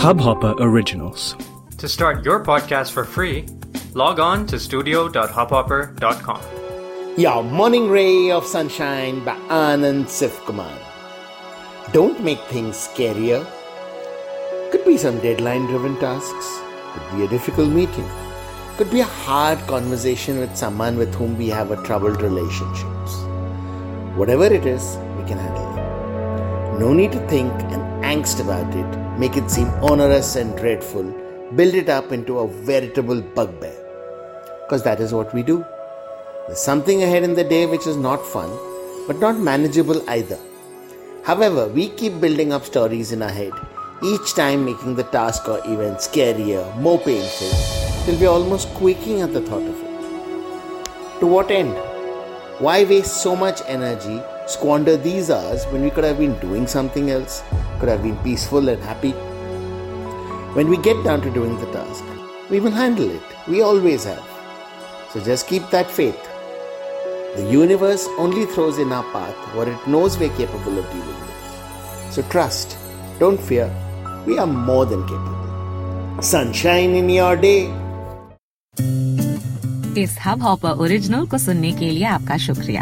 Hubhopper Originals. To start your podcast for free, log on to studio.hubhopper.com. Your morning ray of sunshine by Anand Sivkumar. Don't make things scarier. Could be some deadline driven tasks, could be a difficult meeting, could be a hard conversation with someone with whom we have a troubled relationships. Whatever it is, we can handle it. No need to think and angst about it, make it seem onerous and dreadful, build it up into a veritable bugbear. Because that is what we do. There's something ahead in the day which is not fun, but not manageable either. However, we keep building up stories in our head, each time making the task or event scarier, more painful, till we're almost quaking at the thought of it. To what end? Why waste so much energy, squander these hours when we could have been doing something else, could have been peaceful and happy? When we get down to doing the task, we will handle it. We always have. So just keep that faith. The universe only throws in our path what it knows we're capable of dealing with. So trust, don't fear, we are more than capable. Sunshine in your day. इस hub hopper original को सुनने के लिए आपका शुक्रिया